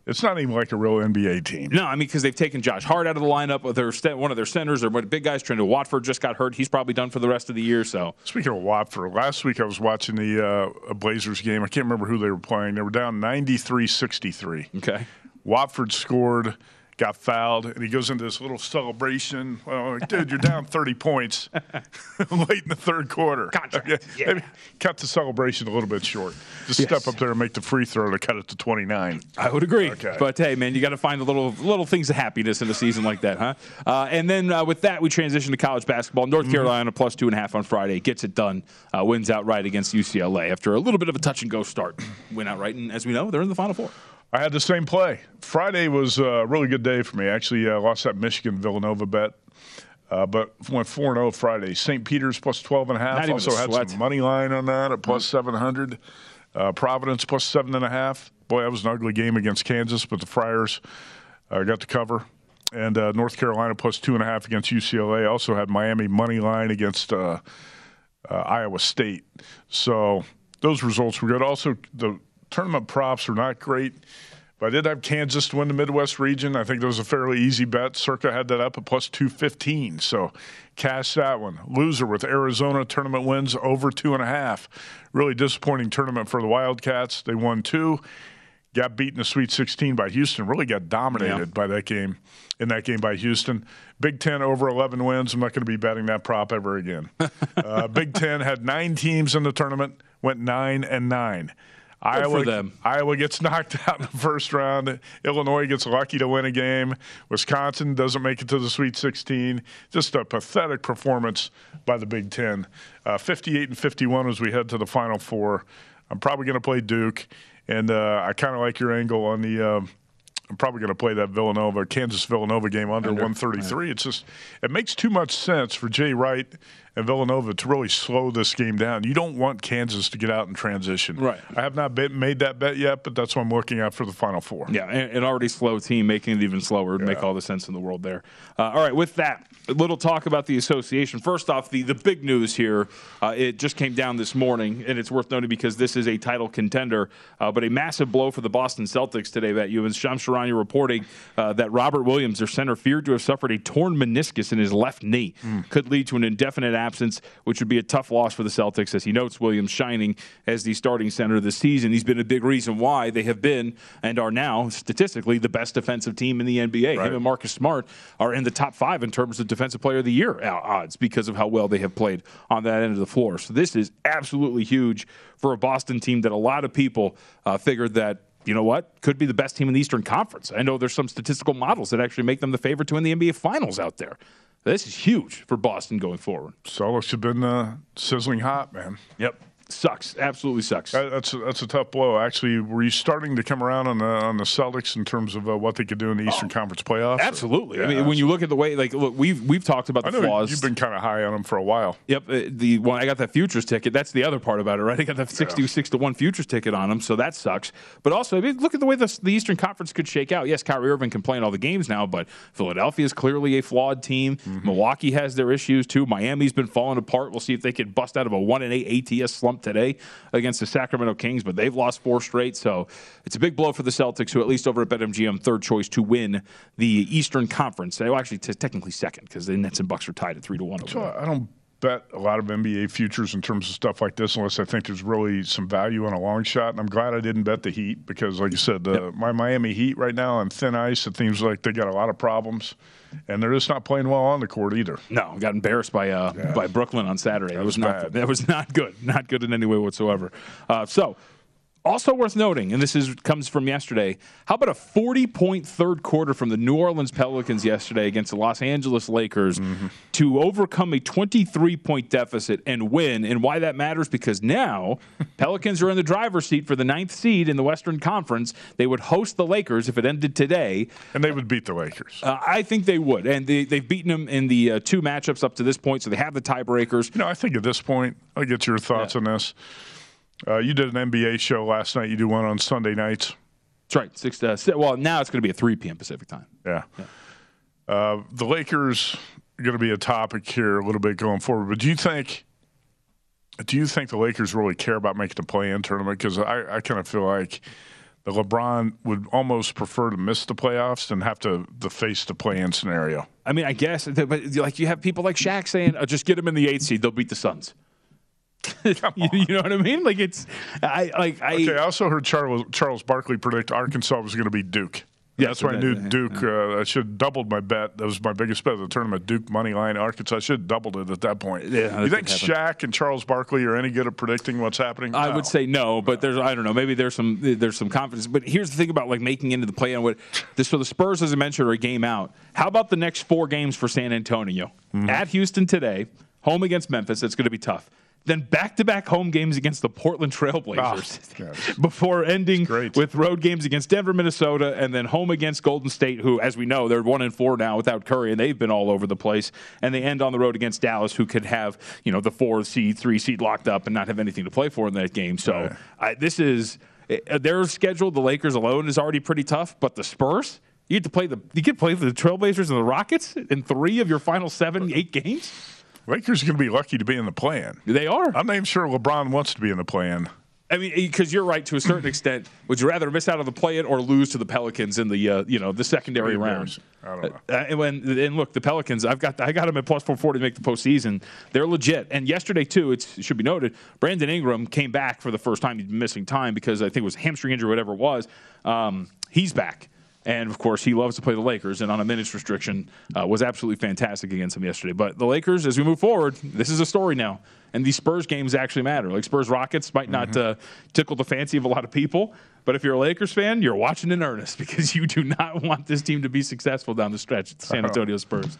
Speaker 3: it's not even like a real NBA team.
Speaker 2: No, I mean because they've taken Josh Hart out of the lineup their one of their centers. Their big guys. Trendon Watford just got hurt. He's probably done for the rest of the year. So
Speaker 3: speaking of Watford, last week I was watching the uh, Blazers game. I can't remember who they were playing. They were down 93-63.
Speaker 2: Okay.
Speaker 3: Watford scored got fouled, and he goes into this little celebration. Well, like, dude, you're down [LAUGHS] 30 points [LAUGHS] late in the third quarter.
Speaker 2: Contract,
Speaker 3: Okay,
Speaker 2: yeah.
Speaker 3: Cut the celebration a little bit short. Just
Speaker 2: Yes.
Speaker 3: step up there and make the free throw to cut it to 29.
Speaker 2: I would agree.
Speaker 3: Okay.
Speaker 2: But hey, man, you got to find the little little things of happiness in a season like that, huh? Uh, and then uh, with that, we transition to college basketball. North
Speaker 3: Mm-hmm.
Speaker 2: Carolina plus two and a half on Friday gets it done. Uh, wins outright against UCLA after a little bit of a touch and go start. Win outright, and as we know, they're in the Final Four.
Speaker 3: I had the same play. Friday was a really good day for me. Actually, uh, lost that Michigan Villanova bet. Uh, but went 4 0 Friday. St. Peter's plus 12 and a half.
Speaker 2: Not
Speaker 3: Also had
Speaker 2: sweat.
Speaker 3: some money line on that at plus 700. Uh, Providence plus 7.5. Boy, that was an ugly game against Kansas, but the Friars uh, got the cover. And uh, North Carolina plus 2.5 against UCLA. Also had Miami money line against uh, uh, Iowa State. So those results were good. Also, the tournament props are not great. But I did have Kansas to win the Midwest region. I think that was a fairly easy bet. Circa had that up at plus 215. So cash that one. Loser with Arizona tournament wins over two and a half. Really disappointing tournament for the Wildcats. They won two. Got beaten in the Sweet 16 by Houston. Really got dominated
Speaker 2: Yeah.
Speaker 3: by that game. In that game by Houston, Big Ten over 11 wins. I'm not going to be betting that prop ever again. [LAUGHS] uh, Big Ten had nine teams in the tournament, went nine and nine. Iowa,
Speaker 2: them.
Speaker 3: Iowa gets [LAUGHS] knocked out in the first round. Illinois gets lucky to win a game. Wisconsin doesn't make it to the Sweet 16. Just a pathetic performance by the Big Ten. Uh, 58 and 51 as we head to the Final Four. I'm probably going to play Duke, and uh, I kind of like your angle on the. Uh, I'm probably going to play that Villanova, Kansas Villanova game under,
Speaker 2: Under,
Speaker 3: 133. It's just it makes too much sense for Jay Wright and Villanova to really slow this game down. You don't want Kansas to get out in transition.
Speaker 2: Right.
Speaker 3: I have not bet, made that bet yet, but that's what I'm looking at for the Final Four.
Speaker 2: Yeah, an an already slow team making it even slower would make all the sense in the world there. Uh, all right, with that, a little talk about the association. First off, the, the big news here, uh, it just came down this morning, and it's worth noting because this is a title contender, uh, but a massive blow for the Boston Celtics today, that you and Shams Charania reporting uh, that Robert Williams, their center, feared to have suffered a torn meniscus in his left knee. Could lead to an indefinite absence, which would be a tough loss for the Celtics, as he notes Williams shining as the starting center this season. He's been a big reason why they have been and are now statistically the best defensive team in the NBA. Him and Marcus Smart are in the top five in terms of defensive player of the year odds because of how well they have played on that end of the floor. So this is absolutely huge for a Boston team that a lot of people uh, figured that you know what? Could be the best team in the Eastern Conference. I know there's some statistical models that actually make them the favorite to win the NBA Finals out there. This is huge for Boston going forward.
Speaker 3: Celtics have been uh, sizzling hot, man.
Speaker 2: Yep. Sucks. Absolutely sucks.
Speaker 3: That's a, that's a tough blow. Actually, were you starting to come around on the on the Celtics in terms of uh, what they could do in the Eastern Conference playoffs?
Speaker 2: Absolutely. I
Speaker 3: Yeah,
Speaker 2: mean, when you look at the way, like, look, we've we've talked about
Speaker 3: I
Speaker 2: the flaws.
Speaker 3: you've been kind of high on them for a while.
Speaker 2: Yep, uh, the one I got that futures ticket. That's the other part about it, right? I got that sixty-six to one futures ticket on them, so that sucks. But also, I mean, look at the way the, the Eastern Conference could shake out. Yes, Kyrie Irving can play in all the games now, but Philadelphia is clearly a flawed team.
Speaker 3: Mm-hmm.
Speaker 2: Milwaukee has their issues too. Miami's been falling apart. We'll see if they can bust out of a one and eight ATS slump today against the Sacramento Kings, but they've lost four straight. So it's a big blow for the Celtics, who at least over at BetMGM third choice to win the Eastern Conference. Well, actually, t- technically second because the Nets and Bucks are tied at three to one.
Speaker 3: So. I don't bet a lot of NBA futures in terms of stuff like this unless I think there's really some value on a long shot. And I'm glad I didn't bet the Heat because, like you said, the, my Miami Heat right now on thin ice, it seems like they got a lot of problems, and they're just not playing well on the court either.
Speaker 2: No, got embarrassed by uh, by Brooklyn on Saturday. That, was,
Speaker 3: was
Speaker 2: not
Speaker 3: bad.
Speaker 2: that was [LAUGHS] not good, not good in any way whatsoever. Uh, so. Also worth noting, and this is comes from yesterday. How about a 40 point third quarter from the New Orleans Pelicans yesterday against the Los Angeles Lakers to overcome a 23 point deficit and win? And why that matters because now [LAUGHS] Pelicans are in the driver's seat for the ninth seed in the Western Conference. They would host the Lakers if it ended today.
Speaker 3: And they would beat the Lakers.
Speaker 2: Uh, I think they would, and they, they've beaten them in the uh, two matchups up to this point, so they have the tiebreakers.
Speaker 3: You know, I think at this point, I'll get your thoughts on this. Uh, you did an NBA show last night. You do one on Sunday nights.
Speaker 2: That's right. Six. Uh, si- well, now it's going to be at 3 p.m. Pacific time.
Speaker 3: Yeah. Uh, the Lakers are going to be a topic here a little bit going forward. But do you think? Do you think the Lakers really care about making the play-in tournament? Because I, I kind of feel like the LeBron would almost prefer to miss the playoffs than have to, to face the play-in scenario.
Speaker 2: I mean, I guess, but like you have people like Shaq saying, oh, "Just get them in the eighth seed; they'll beat the Suns." [LAUGHS] you, you know what I mean? Like it's, I like I.
Speaker 3: Okay, I also heard Charles Charles Barkley predict Arkansas was going to be Duke.
Speaker 2: Yeah,
Speaker 3: That's why I knew Duke. Uh, I should have doubled my bet. That was my biggest bet of the tournament. Duke money line Arkansas. I should have doubled it at that point.
Speaker 2: Yeah,
Speaker 3: you think. Shaq and Charles Barkley are any good at predicting what's happening?
Speaker 2: I
Speaker 3: No.
Speaker 2: would say no, but there's I don't know. Maybe there's some there's some confidence. But here's the thing about like making into the play on what this. So the Spurs, as I mentioned, are a game out. How about the next four games for San Antonio?
Speaker 3: Mm-hmm.
Speaker 2: At Houston today, home against Memphis. It's going to be tough. Then back to back home games against the Portland Trailblazers
Speaker 3: Oh, [LAUGHS]
Speaker 2: before ending with road games against Denver, Minnesota, and then home against Golden State, who, as we know, they're one and four now without Curry, and they've been all over the place. And they end on the road against Dallas, who could have you know the four seed, three seed locked up and not have anything to play for in that game. So I, this is uh, their schedule. The Lakers alone is already pretty tough, but the Spurs. You get to play the you get to play the Trailblazers and the Rockets in three of your final seven, eight games.
Speaker 3: Lakers are going to be lucky to be in the plan.
Speaker 2: They are.
Speaker 3: I'm not even sure LeBron wants to be in the plan.
Speaker 2: I mean, because you're right to a certain extent. Would you rather miss out on the play-in or lose to the Pelicans in the uh, you know the secondary round?
Speaker 3: I don't know.
Speaker 2: Uh, and when and look, the Pelicans, I've got I got them at plus four forty to make the postseason. They're legit. And yesterday too, it's, it should be noted, Brandon Ingram came back for the first time. He'd been missing time because I think it was hamstring injury, whatever it was. Um, he's back. And of course, he loves to play the Lakers, and on a minutes restriction, uh, was absolutely fantastic against them yesterday. But the Lakers, as we move forward, this is a story now, and these Spurs games actually matter. Like Spurs Rockets might not uh, tickle the fancy of a lot of people, but if you're a Lakers fan, you're watching in earnest [LAUGHS] because you do not want this team to be successful down the stretch. The San Antonio Spurs.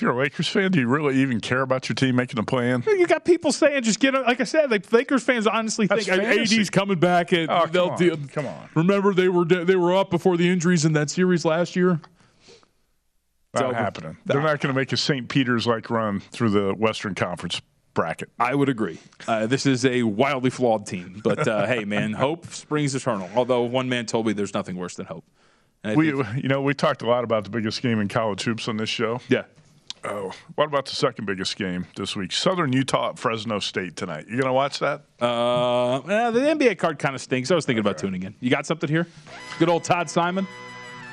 Speaker 3: If you're a Lakers fan, do you really even care about your team making a plan?
Speaker 2: You got people saying just get like I said, like Lakers fans honestly
Speaker 3: That's
Speaker 2: think
Speaker 3: fantasy.
Speaker 2: AD's coming back and
Speaker 3: Oh, come
Speaker 2: they'll
Speaker 3: on.
Speaker 2: do.
Speaker 3: Come on.
Speaker 2: Remember they were they were up before the injuries in that series last year.
Speaker 3: Not
Speaker 2: over.
Speaker 3: happening. They're not going to make a St. Peter's like run through the Western Conference bracket.
Speaker 2: I would agree. Uh, this is a wildly flawed team, but uh, hey, man, hope springs eternal. Although one man told me there's nothing worse than hope.
Speaker 3: We, you know, we talked a lot about the biggest game in college hoops on this show.
Speaker 2: yeah.
Speaker 3: Oh, what about the second biggest game this week? Southern Utah at Fresno State tonight. You going to watch that?
Speaker 2: Uh, eh, the NBA card kind of stinks. I was thinking about tuning in. You got something here? Good old Todd Simon.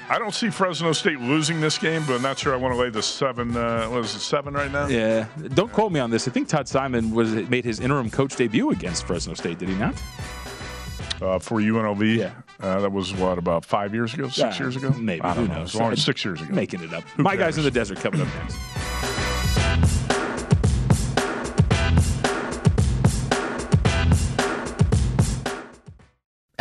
Speaker 3: I don't see Fresno State losing this game, but I'm not sure I want to lay the seven. Uh, what is it, seven right now?
Speaker 2: Yeah. Don't quote me on this. I think Todd Simon was made his interim coach debut against Fresno State. Did he not?
Speaker 3: Uh, for UNLV.
Speaker 2: Yeah.
Speaker 3: Uh, that was what about five years ago, six
Speaker 2: Uh,
Speaker 3: years ago?
Speaker 2: Maybe.
Speaker 3: I don't
Speaker 2: Who
Speaker 3: know.
Speaker 2: knows?
Speaker 3: As long as six years ago.
Speaker 2: Making it up.
Speaker 3: Who
Speaker 2: My guys in the desert coming up next. Bye.